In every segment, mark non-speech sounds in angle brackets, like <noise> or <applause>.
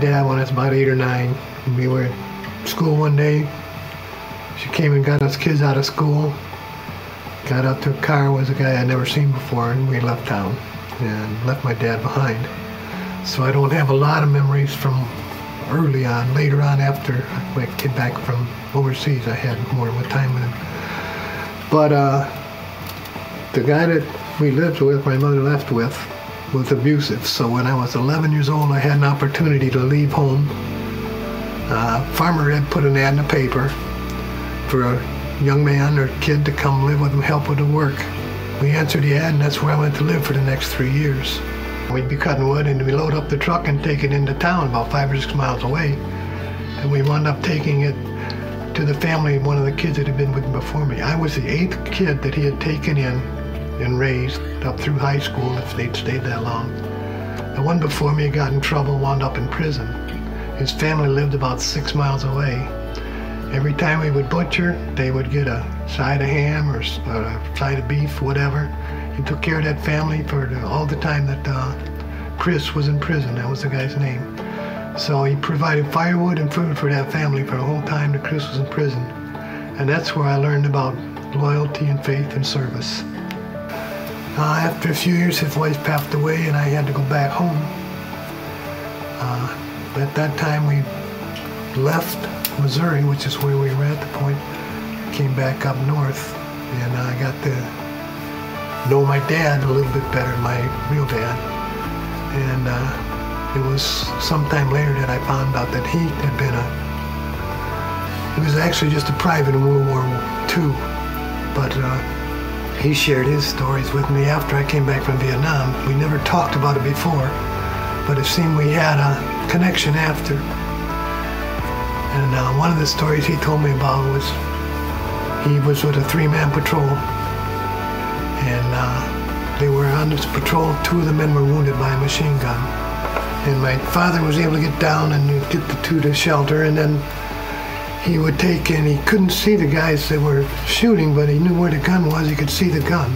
dad when I was about eight or nine. We were at school one day. She came and got us kids out of school. Got out to a car was a guy I'd never seen before, and we left town and left my dad behind. So I don't have a lot of memories from early on. Later on, after I came back from overseas, I had more of a time with him. But uh, the guy that we lived with, my mother left with, was abusive. So when I was 11 years old, I had an opportunity to leave home. Uh, farmer had put an ad in the paper for a young man or kid to come live with him, help with the work. We answered the ad, and that's where I went to live for the next three years. We'd be cutting wood, and we load up the truck and take it into town, about five or six miles away. And we wound up taking it to the family of one of the kids that had been with him before me. I was the eighth kid that he had taken in and raised up through high school if they'd stayed that long. The one before me got in trouble, wound up in prison. His family lived about six miles away. Every time we would butcher, they would get a side of ham or, a side of beef, whatever. He took care of that family for all the time that uh, Chris was in prison. That was the guy's name. So he provided firewood and food for that family for the whole time that Chris was in prison. And that's where I learned about loyalty and faith and service. Uh, after a few years, his wife passed away, and I had to go back home. Uh, at that time, we left Missouri, which is where we were at the point, came back up north, and I got to know my dad a little bit better, my real dad. And uh, it was sometime later that I found out that he had been a, he was actually just a private in World War II, but uh, he shared his stories with me after I came back from Vietnam. We never talked about it before, but it seemed we had a connection after. And uh, one of the stories he told me about was he was with a three-man patrol, and uh, they were on this patrol. Two of the men were wounded by a machine gun, and my father was able to get down and get the two to shelter, and then he would take and he couldn't see the guys that were shooting, but he knew where the gun was. He could see the gun.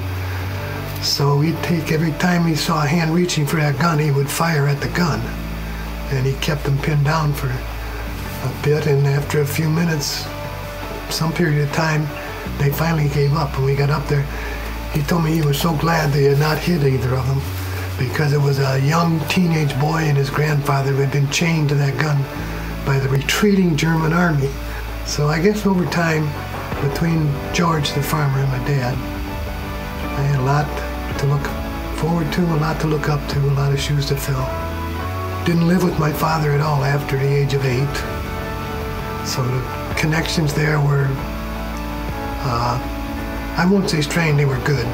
So he'd take every time he saw a hand reaching for that gun, he would fire at the gun. And he kept them pinned down for a bit. And after a few minutes, some period of time, they finally gave up. And we got up there. He told me he was so glad they had not hit either of them because it was a young teenage boy and his grandfather who had been chained to that gun by the retreating German army. So I guess over time, between George the farmer and my dad, I had a lot to look forward to, a lot to look up to, a lot of shoes to fill. Didn't live with my father at all after the age of eight. So the connections there were, uh, I won't say strained, they were good.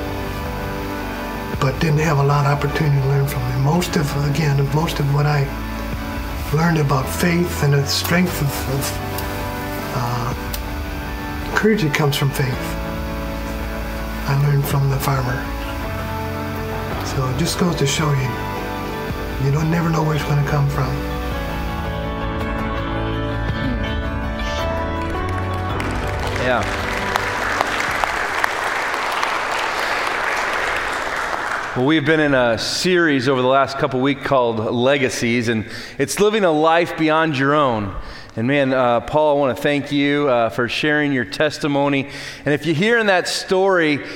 But didn't have a lot of opportunity to learn from them. Most of, again, most of what I learned about faith and the strength of, of Uh, courage that comes from faith. I learned from the farmer. So it just goes to show you, you don't never know where it's going to come from. Yeah. Well, we've been in a series over the last couple weeks called Legacies, and it's living a life beyond your own. And man, uh, Paul, I want to thank you uh, for sharing your testimony. And if you hear in that story,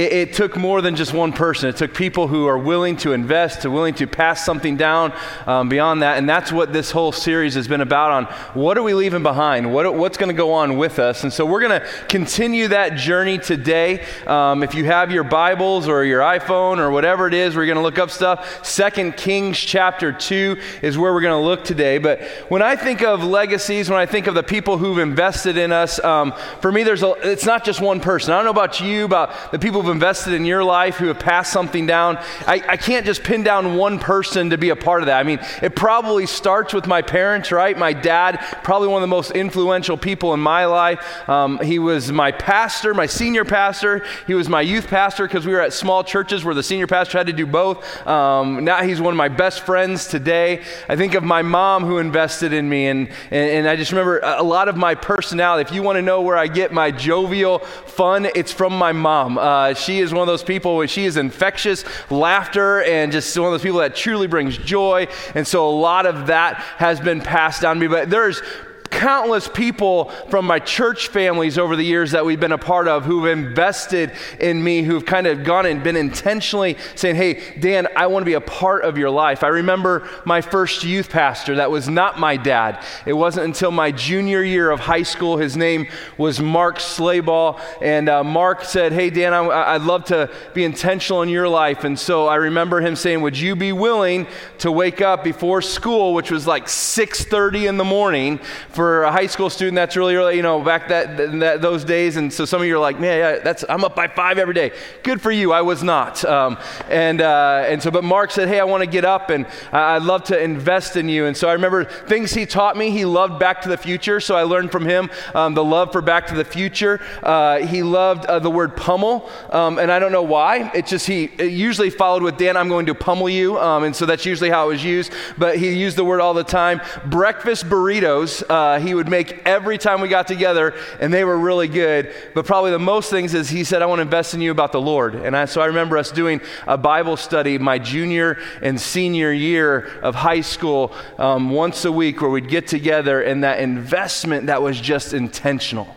it, it, took more than just one person. It took people who are willing to invest, to willing to pass something down um, beyond that. And that's what this whole series has been about on what are we leaving behind? What, what's going to go on with us? And so we're going to continue that journey today. Um, if you have your Bibles or your iPhone or whatever it is, we're going to look up stuff. Second Kings chapter 2 is where we're going to look today. But when I think of legacies, when I think of the people who've invested in us, um, for me, there's a, it's not just one person. I don't know about you, about the people who've invested in your life, who have passed something down, I, I can't just pin down one person to be a part of that. I mean, it probably starts with my parents, right? My dad, probably one of the most influential people in my life. Um, he was my pastor, my senior pastor. He was my youth pastor because we were at small churches where the senior pastor had to do both. Um, now he's one of my best friends today. I think of my mom who invested in me, and, and, and I just remember a lot of my personality. If you want to know where I get my jovial fun, it's from my mom. Uh, Uh, she is one of those people, where she is infectious laughter and just one of those people that truly brings joy. And so a lot of that has been passed down to me. But there's countless people from my church families over the years that we've been a part of who've invested in me, who've kind of gone and been intentionally saying, Hey, Dan, I want to be a part of your life. I remember my first youth pastor that was not my dad. It wasn't until my junior year of high school. His name was Mark Slayball. And uh, Mark said, Hey, Dan, I, would love to be intentional in your life. And so I remember him saying, Would you be willing to wake up before school, which was like 6.30 in the morning, for a high school student, that's really early, you know, back that, that, those days. And so some of you are like, man, yeah, that's, I'm up by five every day. Good for you. I was not. Um, and, uh, and so, but Mark said, hey, I want to get up and I'd love to invest in you. And so I remember things he taught me. He loved Back to the Future. So I learned from him um, the love for Back to the Future. Uh, he loved uh, the word pummel. Um, and I don't know why. It's just he it usually followed with, Dan, I'm going to pummel you. Um, and so that's usually how it was used. But he used the word all the time. Breakfast burritos. Uh, uh, he would make every time we got together, and they were really good. But probably the most things is he said, I want to invest in you about the Lord. And I, so I remember us doing a Bible study my junior and senior year of high school um, once a week where we'd get together, and that investment that was just intentional.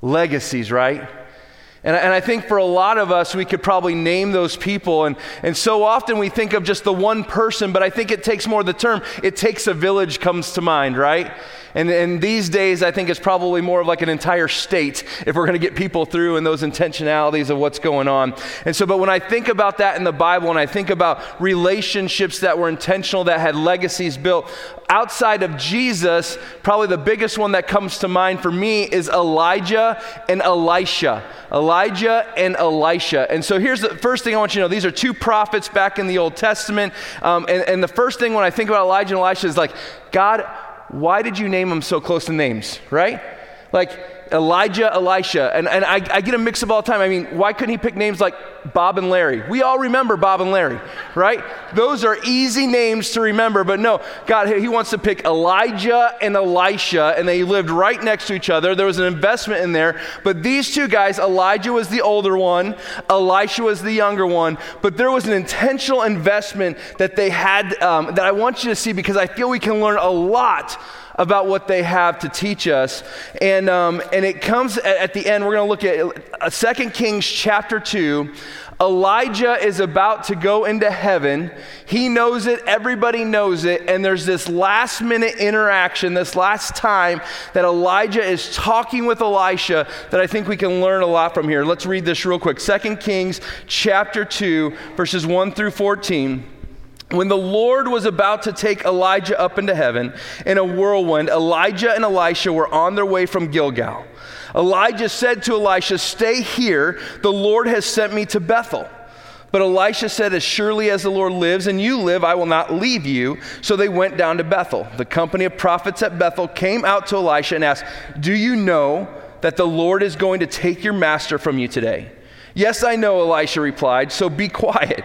Legacies, right? And, and, I think for a lot of us, we could probably name those people. And, and so often we think of just the one person, but I think it takes more the term, it takes a village comes to mind, right? And, and these days, I think it's probably more of like an entire state if we're going to get people through and those intentionalities of what's going on. And so, but when I think about that in the Bible and I think about relationships that were intentional, that had legacies built outside of Jesus, probably the biggest one that comes to mind for me is Elijah and Elisha. Elijah and Elisha. And so here's the first thing I want you to know these are two prophets back in the Old Testament. Um, and, and the first thing when I think about Elijah and Elisha is like, God, why did you name them so close to names, right? Like, Elijah, Elisha. And, and I, I, get a mix of all time. I mean, why couldn't he pick names like Bob and Larry? We all remember Bob and Larry, right? Those are easy names to remember, but no, God, he wants to pick Elijah and Elisha, and they lived right next to each other. There was an investment in there. But these two guys, Elijah was the older one, Elisha was the younger one, but there was an intentional investment that they had um, that I want you to see because I feel we can learn a lot about what they have to teach us. And, um, and it comes at, at the end, we're going to look at 2 uh, Kings chapter 2. Elijah is about to go into heaven. He knows it, everybody knows it, and there's this last minute interaction, this last time that Elijah is talking with Elisha that I think we can learn a lot from here. Let's read this real quick. 2 Kings chapter 2, verses 1 through 14. When the Lord was about to take Elijah up into heaven in a whirlwind, Elijah and Elisha were on their way from Gilgal. Elijah said to Elisha, Stay here, the Lord has sent me to Bethel. But Elisha said, As surely as the Lord lives and you live, I will not leave you. So they went down to Bethel. The company of prophets at Bethel came out to Elisha and asked, Do you know that the Lord is going to take your master from you today? Yes, I know, Elisha replied, so be quiet.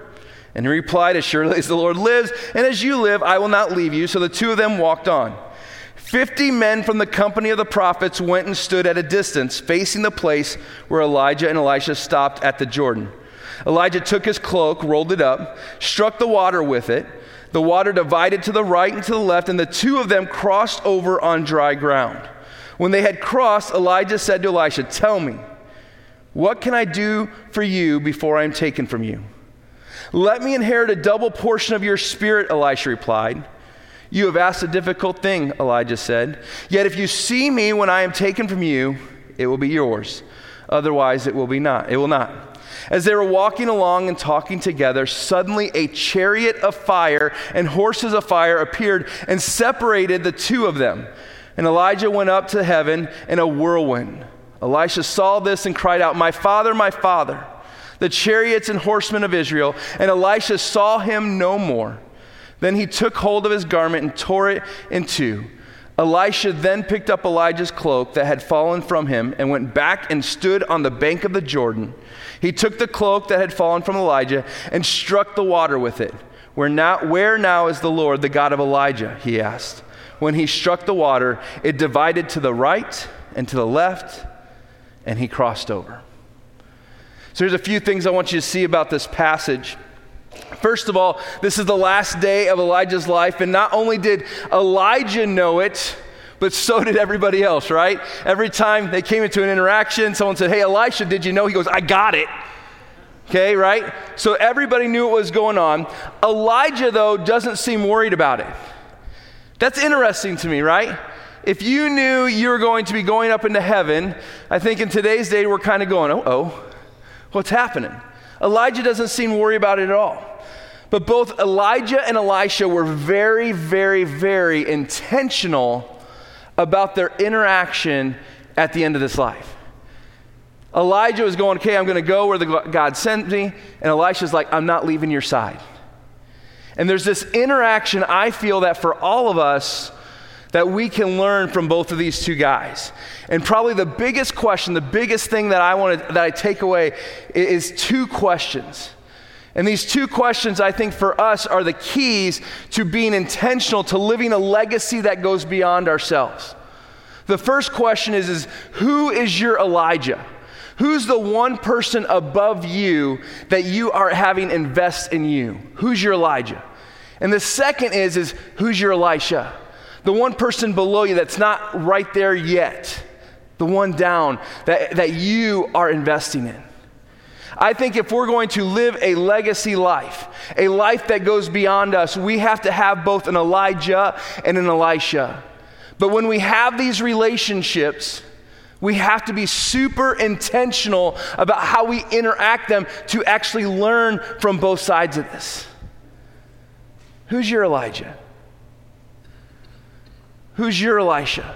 And he replied, As surely as the Lord lives, and as you live, I will not leave you. So the two of them walked on. Fifty men from the company of the prophets went and stood at a distance, facing the place where Elijah and Elisha stopped at the Jordan. Elijah took his cloak, rolled it up, struck the water with it. The water divided to the right and to the left, and the two of them crossed over on dry ground. When they had crossed, Elijah said to Elisha, Tell me, what can I do for you before I am taken from you? Let me inherit a double portion of your spirit, Elisha replied. You have asked a difficult thing, Elijah said. Yet if you see me when I am taken from you, it will be yours. Otherwise, it will be not. It will not. As they were walking along and talking together, suddenly a chariot of fire and horses of fire appeared and separated the two of them. And Elijah went up to heaven in a whirlwind. Elisha saw this and cried out, My father, my father the chariots and horsemen of Israel, and Elisha saw him no more. Then he took hold of his garment and tore it in two. Elisha then picked up Elijah's cloak that had fallen from him and went back and stood on the bank of the Jordan. He took the cloak that had fallen from Elijah and struck the water with it. Where now, where now is the Lord, the God of Elijah? He asked. When he struck the water, it divided to the right and to the left, and he crossed over. So here's a few things I want you to see about this passage. First of all, this is the last day of Elijah's life, and not only did Elijah know it, but so did everybody else, right? Every time they came into an interaction, someone said, Hey, Elisha, did you know? He goes, I got it. Okay, right? So everybody knew what was going on. Elijah, though, doesn't seem worried about it. That's interesting to me, right? If you knew you were going to be going up into heaven, I think in today's day we're kind of going, oh, oh, what's happening? Elijah doesn't seem worried about it at all. But both Elijah and Elisha were very, very, very intentional about their interaction at the end of this life. Elijah was going, okay, I'm going to go where the God sent me. And Elisha's like, I'm not leaving your side. And there's this interaction I feel that for all of us, that we can learn from both of these two guys. And probably the biggest question, the biggest thing that I want that I take away is two questions. And these two questions, I think, for us are the keys to being intentional, to living a legacy that goes beyond ourselves. The first question is, is who is your Elijah? Who's the one person above you that you are having invest in you? Who's your Elijah? And the second is, is who's your Elisha? The one person below you that's not right there yet. The one down that, that you are investing in. I think if we're going to live a legacy life, a life that goes beyond us, we have to have both an Elijah and an Elisha. But when we have these relationships, we have to be super intentional about how we interact them to actually learn from both sides of this. Who's your Elijah? Who's your Elisha?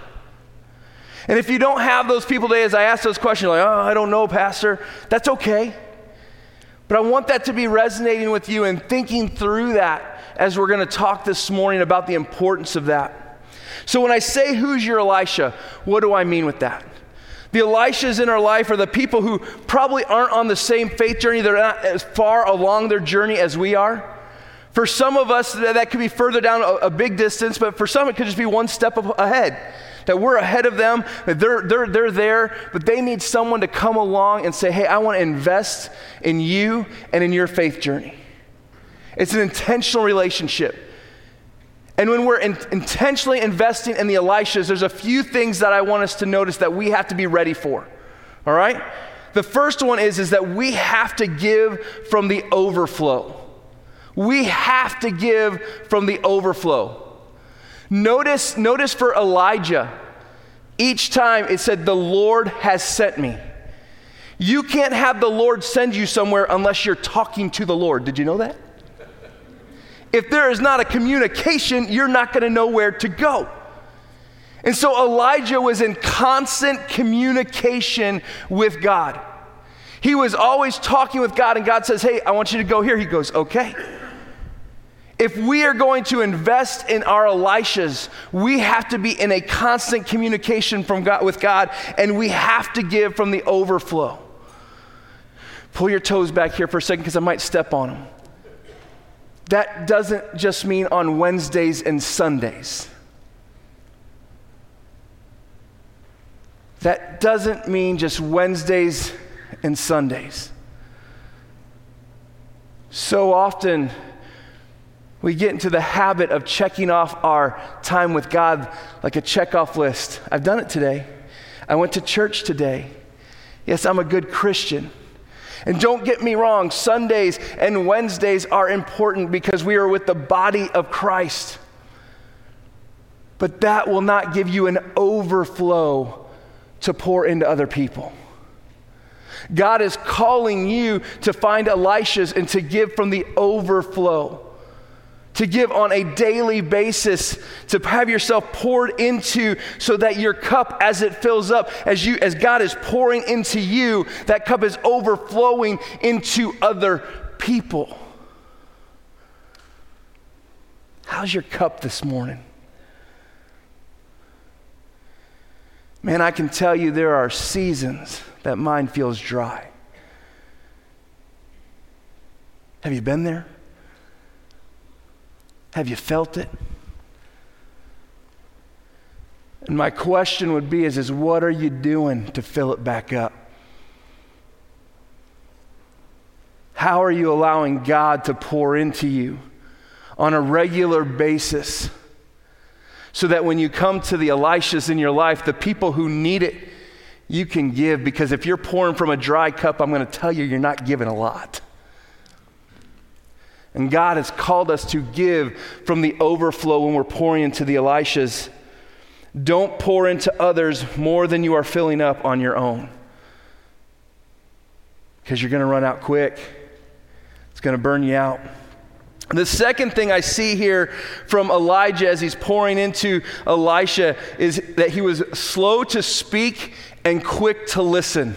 And if you don't have those people today, as I ask those questions, like, oh, I don't know, Pastor, that's okay. But I want that to be resonating with you and thinking through that as we're going to talk this morning about the importance of that. So, when I say who's your Elisha, what do I mean with that? The Elishas in our life are the people who probably aren't on the same faith journey, they're not as far along their journey as we are. For some of us, that could be further down a, big distance, but for some, it could just be one step ahead. That we're ahead of them, that they're, they're, they're there, but they need someone to come along and say, Hey, I want to invest in you and in your faith journey. It's an intentional relationship. And when we're in, intentionally investing in the Elishas, there's a few things that I want us to notice that we have to be ready for. All right? The first one is, is that we have to give from the overflow. We have to give from the overflow. Notice, notice for Elijah, each time it said, The Lord has sent me. You can't have the Lord send you somewhere unless you're talking to the Lord. Did you know that? If there is not a communication, you're not going to know where to go. And so Elijah was in constant communication with God. He was always talking with God, and God says, Hey, I want you to go here. He goes, Okay. If we are going to invest in our Elishas, we have to be in a constant communication from God, with God, and we have to give from the overflow. Pull your toes back here for a second because I might step on them. That doesn't just mean on Wednesdays and Sundays. That doesn't mean just Wednesdays and Sundays. So often, we get into the habit of checking off our time with God like a checkoff list. I've done it today. I went to church today. Yes, I'm a good Christian. And don't get me wrong, Sundays and Wednesdays are important because we are with the body of Christ. But that will not give you an overflow to pour into other people. God is calling you to find Elishas and to give from the overflow to give on a daily basis, to have yourself poured into so that your cup as it fills up, as you as God is pouring into you, that cup is overflowing into other people. How's your cup this morning? Man, I can tell you there are seasons that mine feels dry. Have you been there? Have you felt it? And my question would be is, is what are you doing to fill it back up? How are you allowing God to pour into you on a regular basis so that when you come to the Elishas in your life, the people who need it, you can give? Because if you're pouring from a dry cup, I'm going to tell you, you're not giving a lot. And God has called us to give from the overflow when we're pouring into the Elishas. Don't pour into others more than you are filling up on your own. Because you're going to run out quick, it's going to burn you out. The second thing I see here from Elijah as he's pouring into Elisha is that he was slow to speak and quick to listen.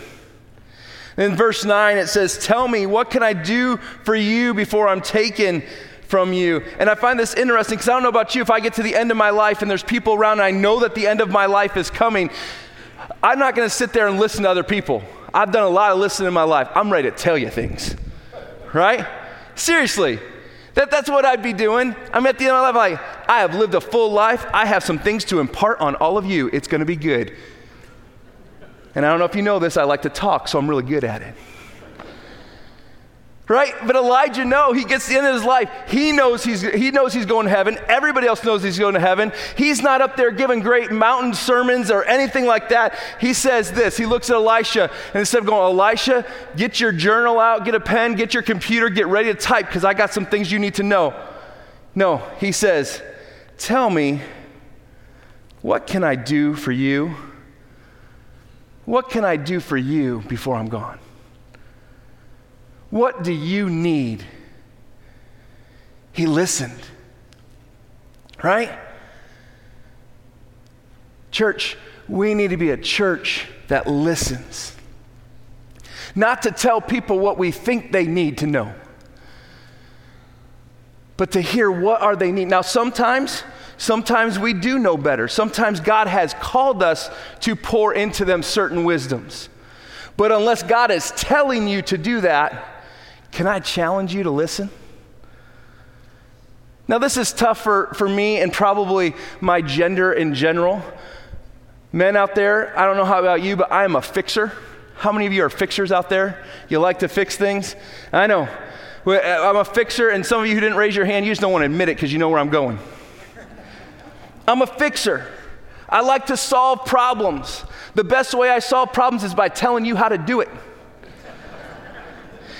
In verse 9, it says, Tell me, what can I do for you before I'm taken from you? And I find this interesting because I don't know about you. If I get to the end of my life and there's people around and I know that the end of my life is coming, I'm not going to sit there and listen to other people. I've done a lot of listening in my life. I'm ready to tell you things, right? Seriously. That, that's what I'd be doing. I'm at the end of my life, like, I have lived a full life. I have some things to impart on all of you. It's going to be good. And I don't know if you know this, I like to talk, so I'm really good at it. Right? But Elijah, no, he gets the end of his life. He knows he's, he knows he's going to heaven. Everybody else knows he's going to heaven. He's not up there giving great mountain sermons or anything like that. He says this. He looks at Elisha, and instead of going, Elisha, get your journal out, get a pen, get your computer, get ready to type because I got some things you need to know. No, he says, Tell me, what can I do for you? What can I do for you before I'm gone? What do you need? He listened. Right? Church, we need to be a church that listens. Not to tell people what we think they need to know, but to hear what are they need. Now sometimes Sometimes we do know better. Sometimes God has called us to pour into them certain wisdoms. But unless God is telling you to do that, can I challenge you to listen? Now, this is tough for, for me and probably my gender in general. Men out there, I don't know how about you, but I am a fixer. How many of you are fixers out there? You like to fix things? I know. I'm a fixer, and some of you who didn't raise your hand, you just don't want to admit it because you know where I'm going. I'm a fixer. I like to solve problems. The best way I solve problems is by telling you how to do it.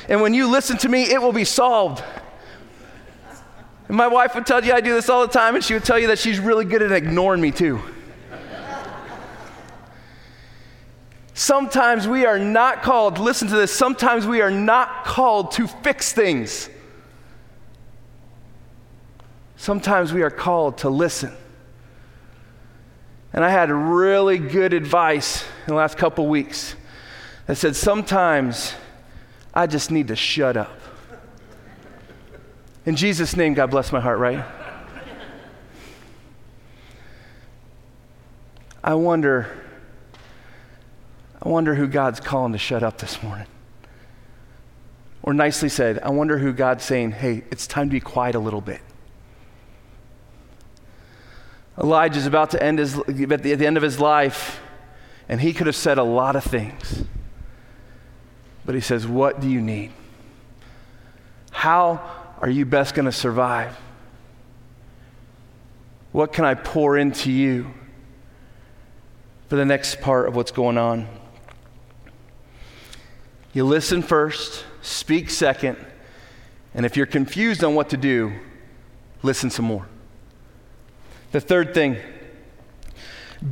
And when you listen to me, it will be solved. And my wife would tell you I do this all the time, and she would tell you that she's really good at ignoring me too. Sometimes we are not called, listen to this, sometimes we are not called to fix things. Sometimes we are called to listen. And I had really good advice in the last couple weeks that said sometimes I just need to shut up. In Jesus' name, God bless my heart, right? I wonder, I wonder who God's calling to shut up this morning. Or nicely said, I wonder who God's saying, hey, it's time to be quiet a little bit. Elijah's about to end his, at the, at the end of his life, and he could have said a lot of things. But he says, What do you need? How are you best going to survive? What can I pour into you for the next part of what's going on? You listen first, speak second, and if you're confused on what to do, listen some more. The third thing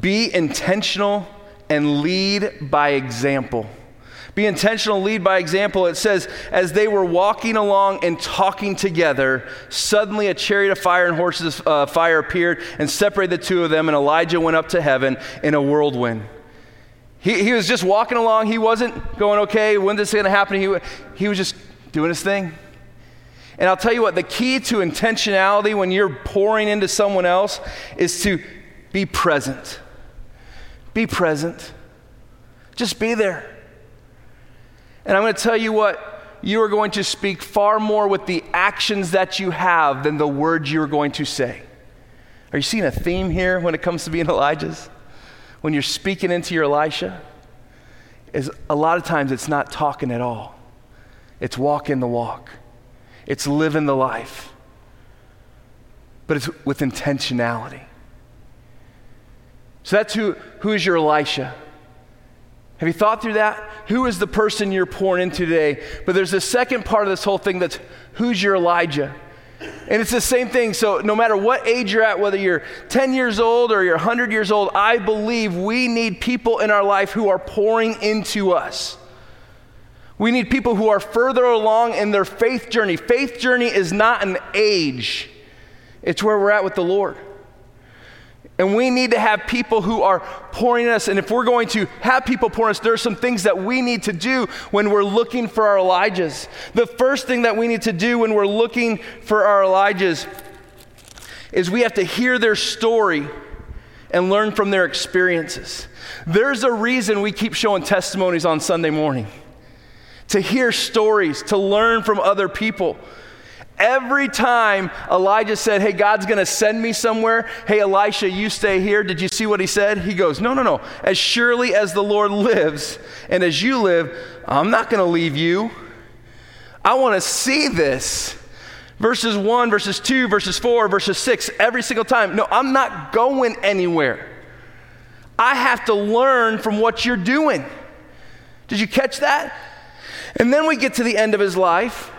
be intentional and lead by example. Be intentional, lead by example. It says, as they were walking along and talking together, suddenly a chariot of fire and horses of uh, fire appeared and separated the two of them, and Elijah went up to heaven in a whirlwind. He, he was just walking along. He wasn't going, okay, when this is going to happen? He, he was just doing his thing. And I'll tell you what, the key to intentionality when you're pouring into someone else is to be present. Be present. Just be there. And I'm going to tell you what, you are going to speak far more with the actions that you have than the words you're going to say. Are you seeing a theme here when it comes to being <laughs> Elijah's? When you're speaking into your Elisha? Is a lot of times it's not talking at all. It's walking the walk. It's living the life. But it's with intentionality. So that's who, who is your Elisha? Have you thought through that? Who is the person you're pouring into today? But there's a second part of this whole thing that's who's your Elijah? And it's the same thing. So, no matter what age you're at, whether you're 10 years old or you're 100 years old, I believe we need people in our life who are pouring into us. We need people who are further along in their faith journey. Faith journey is not an age, it's where we're at with the Lord. And we need to have people who are pouring us. And if we're going to have people pouring us, there are some things that we need to do when we're looking for our Elijahs. The first thing that we need to do when we're looking for our Elijahs is we have to hear their story and learn from their experiences. There's a reason we keep showing testimonies on Sunday morning to hear stories, to learn from other people. Every time Elijah said, Hey, God's going to send me somewhere, hey, Elisha, you stay here. Did you see what he said? He goes, No, no, no. As surely as the Lord lives and as you live, I'm not going to leave you. I want to see this. Verses 1, verses 2, verses 4, verses 6, every single time. No, I'm not going anywhere. I have to learn from what you're doing. Did you catch that? And then we get to the end of his life.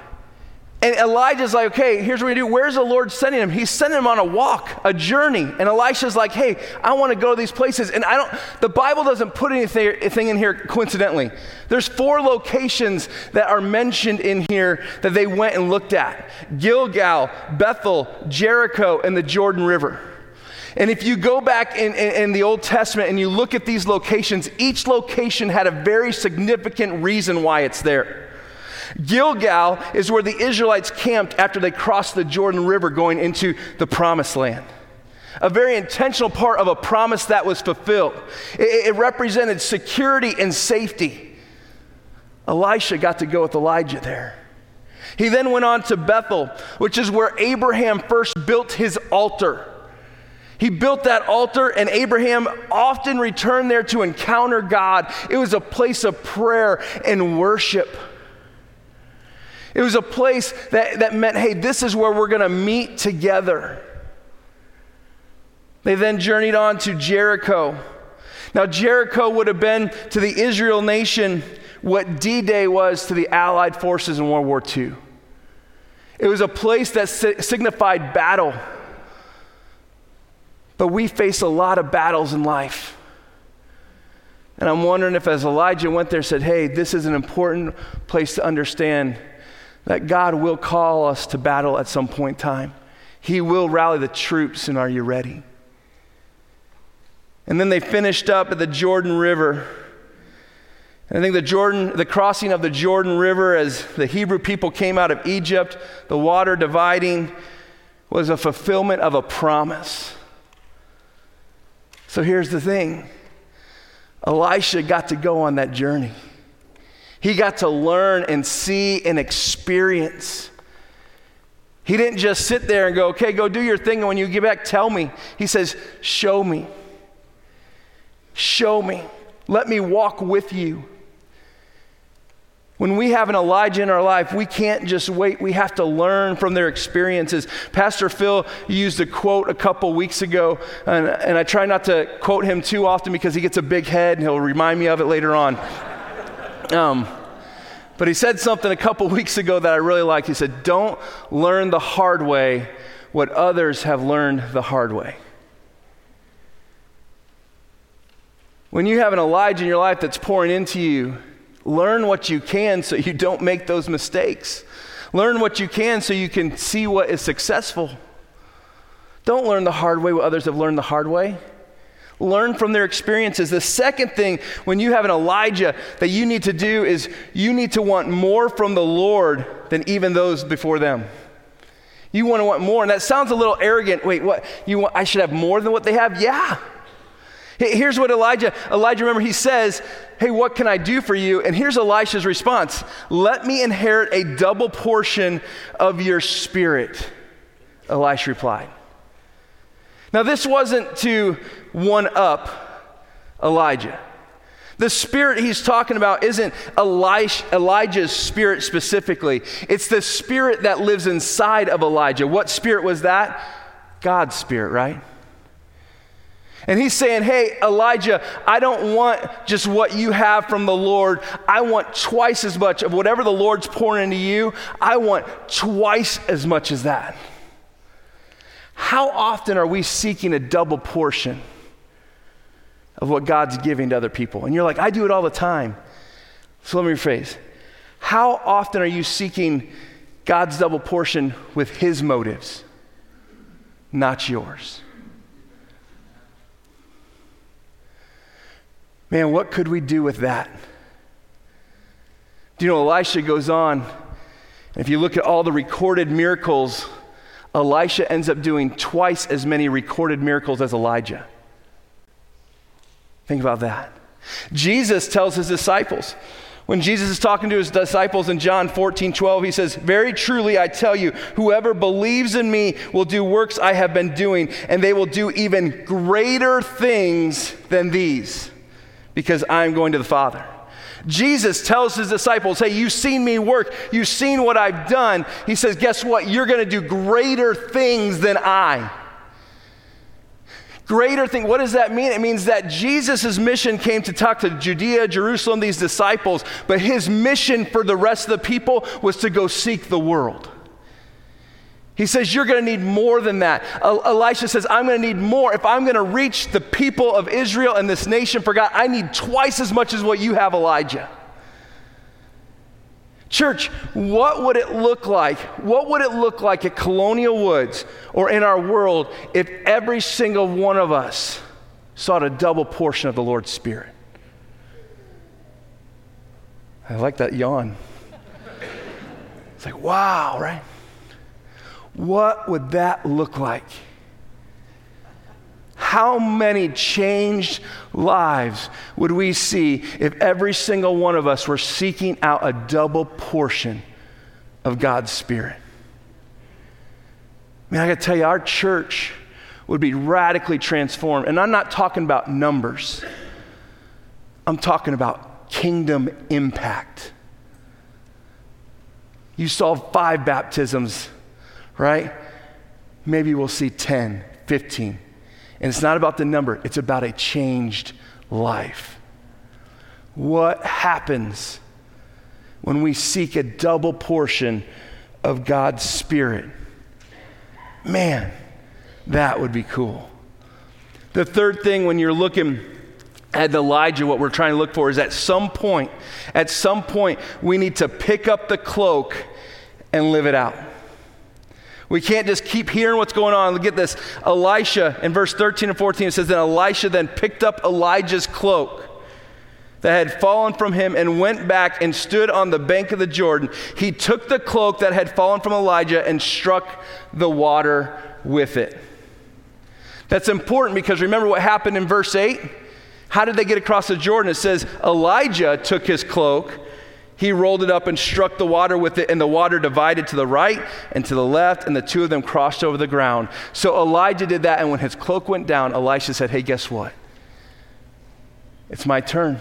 And Elijah's like, okay, here's what we do. Where's the Lord sending him? He's sending him on a walk, a journey. And Elisha's like, hey, I want to go to these places. And I don't, the Bible doesn't put anything, in here coincidentally. There's four locations that are mentioned in here that they went and looked at Gilgal, Bethel, Jericho, and the Jordan River. And if you go back in, in, in, the Old Testament and you look at these locations, each location had a very significant reason why it's there. Gilgal is where the Israelites camped after they crossed the Jordan River going into the promised land. A very intentional part of a promise that was fulfilled. It, it represented security and safety. Elisha got to go with Elijah there. He then went on to Bethel, which is where Abraham first built his altar. He built that altar, and Abraham often returned there to encounter God. It was a place of prayer and worship. It was a place that, that meant, hey, this is where we're going to meet together. They then journeyed on to Jericho. Now, Jericho would have been to the Israel nation what D Day was to the Allied forces in World War II. It was a place that signified battle. But we face a lot of battles in life. And I'm wondering if, as Elijah went there, said, Hey, this is an important place to understand that God will call us to battle at some point in time. He will rally the troops, and are you ready? And then they finished up at the Jordan River. And I think the Jordan, the crossing of the Jordan River as the Hebrew people came out of Egypt, the water dividing, was a fulfillment of a promise. So here's the thing Elisha got to go on that journey. He got to learn and see and experience. He didn't just sit there and go, okay, go do your thing. And when you get back, tell me. He says, show me. Show me. Let me walk with you. When we have an Elijah in our life, we can't just wait. We have to learn from their experiences. Pastor Phil used a quote a couple weeks ago, and, and I try not to quote him too often because he gets a big head and he'll remind me of it later on. Um, but he said something a couple weeks ago that I really liked. He said, Don't learn the hard way what others have learned the hard way. When you have an Elijah in your life that's pouring into you, learn what you can so you don't make those mistakes. Learn what you can so you can see what is successful. Don't learn the hard way what others have learned the hard way. Learn from their experiences. The second thing, when you have an Elijah, that you need to do is you need to want more from the Lord than even those before them. You want to want more. And that sounds a little arrogant. Wait, what? You want, I should have more than what they have? Yeah. Here's what Elijah, Elijah, remember, he says, Hey, what can I do for you? And here's Elisha's response Let me inherit a double portion of your spirit. Elisha replied. Now, this wasn't to one up Elijah. The spirit he's talking about isn't Elijah's spirit specifically, it's the spirit that lives inside of Elijah. What spirit was that? God's spirit, right? And he's saying, Hey, Elijah, I don't want just what you have from the Lord. I want twice as much of whatever the Lord's pouring into you. I want twice as much as that. How often are we seeking a double portion of what God's giving to other people? And you're like, I do it all the time. So let me rephrase. How often are you seeking God's double portion with His motives, not yours? Man, what could we do with that? Do you know, Elisha goes on, if you look at all the recorded miracles Elisha ends up doing twice as many recorded miracles as Elijah. Think about that. Jesus tells his disciples, when Jesus is talking to his disciples in John 14, 12, he says, Very truly I tell you, whoever believes in me will do works I have been doing, and they will do even greater things than these, because I'm going to the Father. Jesus tells his disciples, Hey, you've seen me work, you've seen what I've done. He says, Guess what? You're going to do greater things than I. Greater thing, what does that mean? It means that Jesus' mission came to talk to Judea, Jerusalem, these disciples, but his mission for the rest of the people was to go seek the world. He says, You're going to need more than that. Elisha says, I'm going to need more. If I'm going to reach the people of Israel and this nation for God, I need twice as much as what you have, Elijah. Church, what would it look like? What would it look like at Colonial Woods or in our world if every single one of us sought a double portion of the Lord's Spirit? I like that yawn. It's like, wow, right? What would that look like? How many changed lives would we see if every single one of us were seeking out a double portion of God's Spirit? I mean, I gotta tell you, our church would be radically transformed. And I'm not talking about numbers, I'm talking about kingdom impact. You saw five baptisms right? Maybe we'll see 10, 15. And it's not about the number, it's about a changed life. What happens when we seek a double portion of God's Spirit? Man, that would be cool. The third thing when you're looking at Elijah, what we're trying to look for is at some point, at some point, we need to pick up the cloak and live it out. We can't just keep hearing what's going on. Look at this. Elisha, in verse 13 and 14, it says, Then Elisha then picked up Elijah's cloak that had fallen from him and went back and stood on the bank of the Jordan. He took the cloak that had fallen from Elijah and struck the water with it. That's important because remember what happened in verse 8? How did they get across the Jordan? It says Elijah took his cloak he rolled it up and struck the water with it, and the water divided to the right and to the left, and the two of them crossed over the ground. So Elijah did that, and when his cloak went down, Elisha said, Hey, guess what? It's my turn.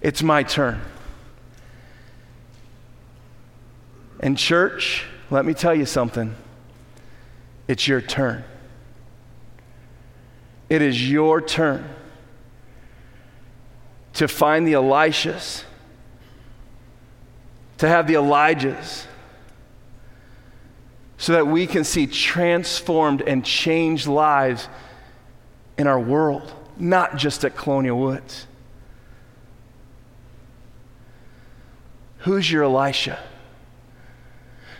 It's my turn. And, church, let me tell you something. It's your turn. It is your turn to find the Elishas to have the Elijahs, so that we can see transformed and changed lives in our world, not just at Colonial Woods. Who's your Elisha?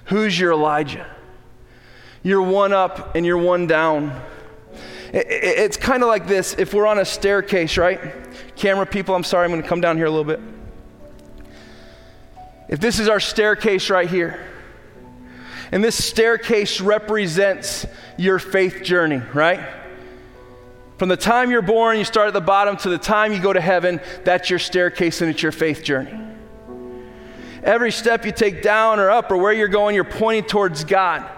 Who's your Elijah? You're one up and you're one down. It's kind of like this if we're on a staircase, right? Camera people, I'm sorry, I'm going to come down here a little bit. If this is our staircase right here, And this staircase represents your faith journey, right? From the time you're born, you start at the bottom, to the time you go to heaven, that's your staircase and it's your faith journey. Every step you take down or up or where you're going, you're pointing towards God.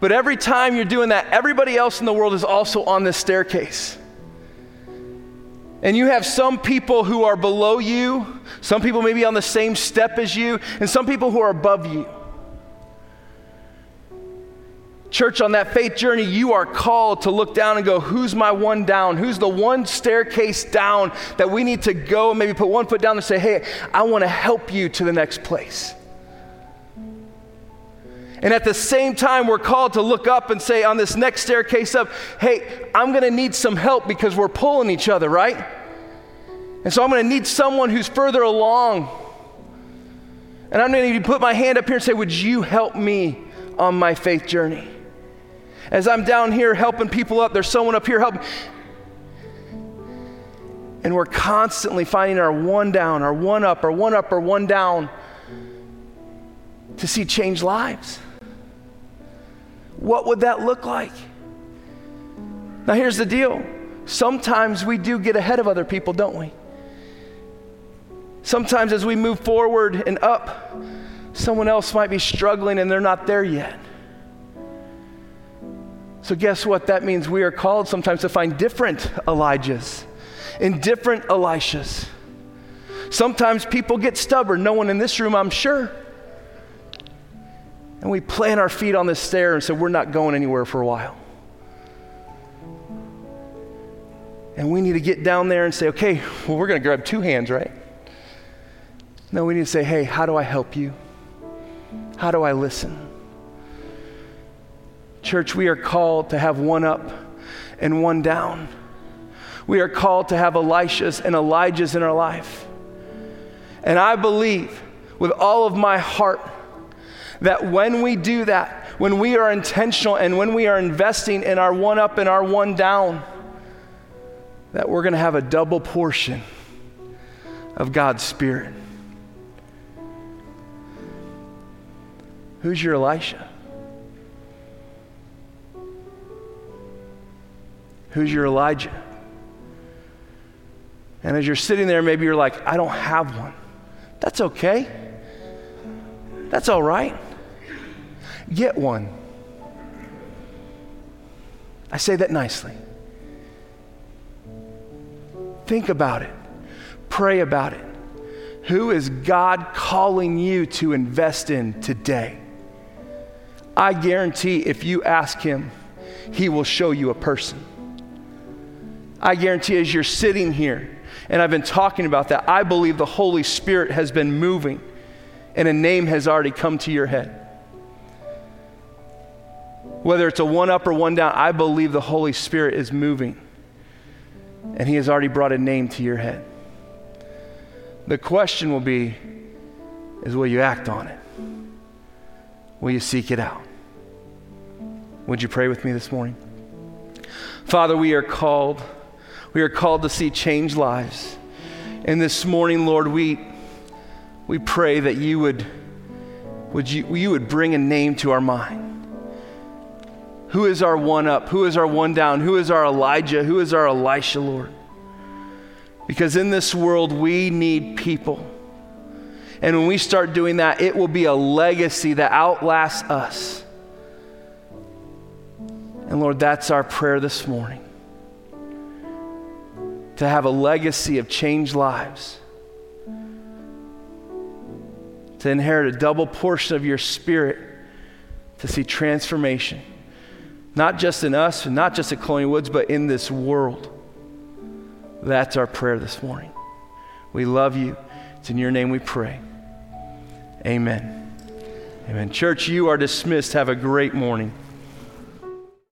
But every time you're doing that, everybody else in the world is also on this staircase. And you have some people who are below you, some people maybe on the same step as you, and some people who are above you. Church, on that faith journey, you are called to look down and go, Who's my one down? Who's the one staircase down that we need to go and maybe put one foot down and say, Hey, I want to help you to the next place? And at the same time, we're called to look up and say, on this next staircase up, hey, I'm going to need some help because we're pulling each other, right? And so I'm going to need someone who's further along. And I'm going to put my hand up here and say, Would you help me on my faith journey? As I'm down here helping people up, there's someone up here helping. And we're constantly finding our one down, our one up, our one up, our one down to see change lives. What would that look like? Now, here's the deal sometimes we do get ahead of other people, don't we? Sometimes as we move forward and up, someone else might be struggling and they're not there yet. So, guess what? That means we are called sometimes to find different Elijahs and different Elishas. Sometimes people get stubborn. No one in this room, I'm sure. And we plant our feet on this stair and say, We're not going anywhere for a while. And we need to get down there and say, Okay, well, we're going to grab two hands, right? No, we need to say, Hey, how do I help you? How do I listen? Church, we are called to have one up and one down. We are called to have Elishas and Elijahs in our life. And I believe with all of my heart that when we do that, when we are intentional and when we are investing in our one up and our one down, that we're going to have a double portion of God's Spirit. Who's your Elisha? Who's your Elijah? And as you're sitting there, maybe you're like, I don't have one. That's okay. That's all right. Get one. I say that nicely. Think about it, pray about it. Who is God calling you to invest in today? I guarantee if you ask Him, He will show you a person. I guarantee as you're sitting here, and I've been talking about that, I believe the Holy Spirit has been moving and a name has already come to your head. Whether it's a one up or one down, I believe the Holy Spirit is moving and He has already brought a name to your head. The question will be is will you act on it? Will you seek it out? Would you pray with me this morning? Father, we are called we are called to see change lives. And this morning, Lord, we, we pray that you would, would you, you would bring a name to our mind. Who is our one up? Who is our one down? Who is our Elijah? Who is our Elisha, Lord? Because in this world, we need people. And when we start doing that, it will be a legacy that outlasts us. And Lord, that's our prayer this morning to have a legacy of changed lives, to inherit a double portion of your spirit, to see transformation, not just in us not just at Colonial Woods, but in this world. That's our prayer this morning. We love you. It's in your name we pray. Amen. Amen. Church, you are dismissed. Have a great morning.